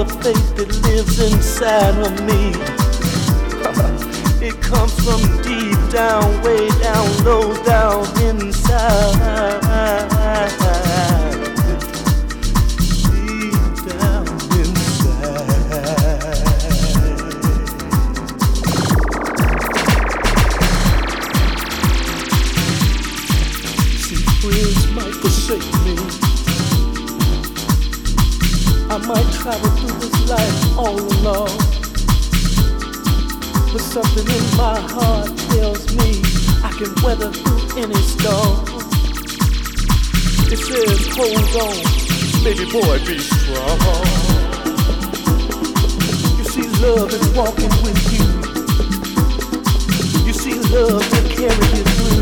of faith that lives inside of me. it comes from deep down, way down, low down inside. travel through this life oh all alone. But something in my heart tells me I can weather through any storm. It says, hold on, baby boy, be strong. You see, love is walking with you. You see, love will carry you through.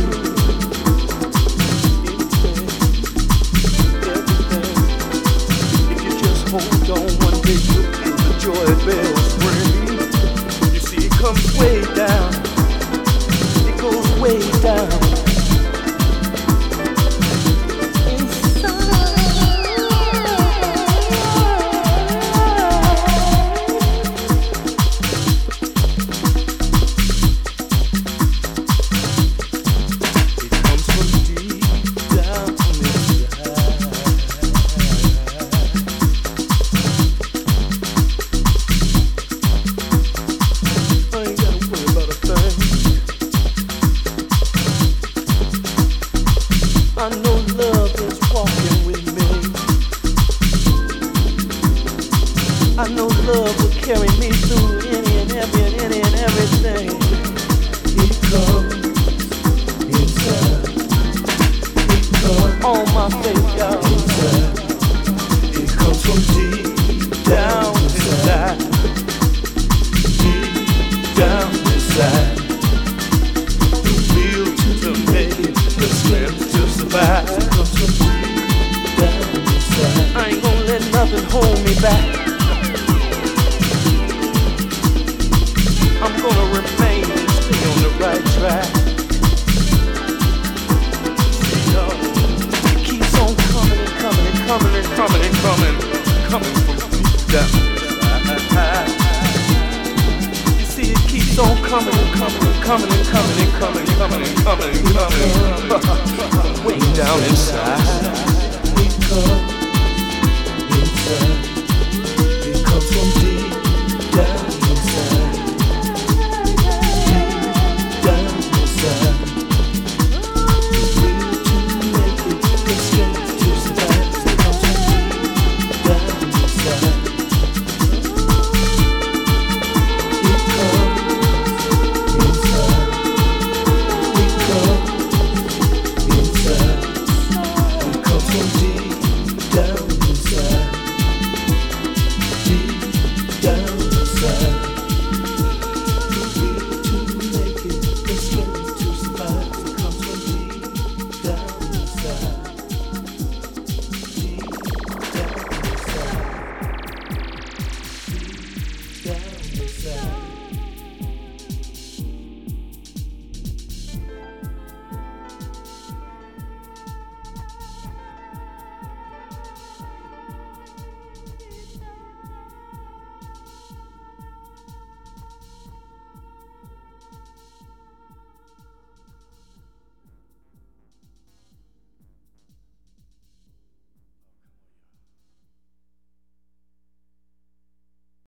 hold on one day the joy bells ring. You see, it comes way down. It goes way down.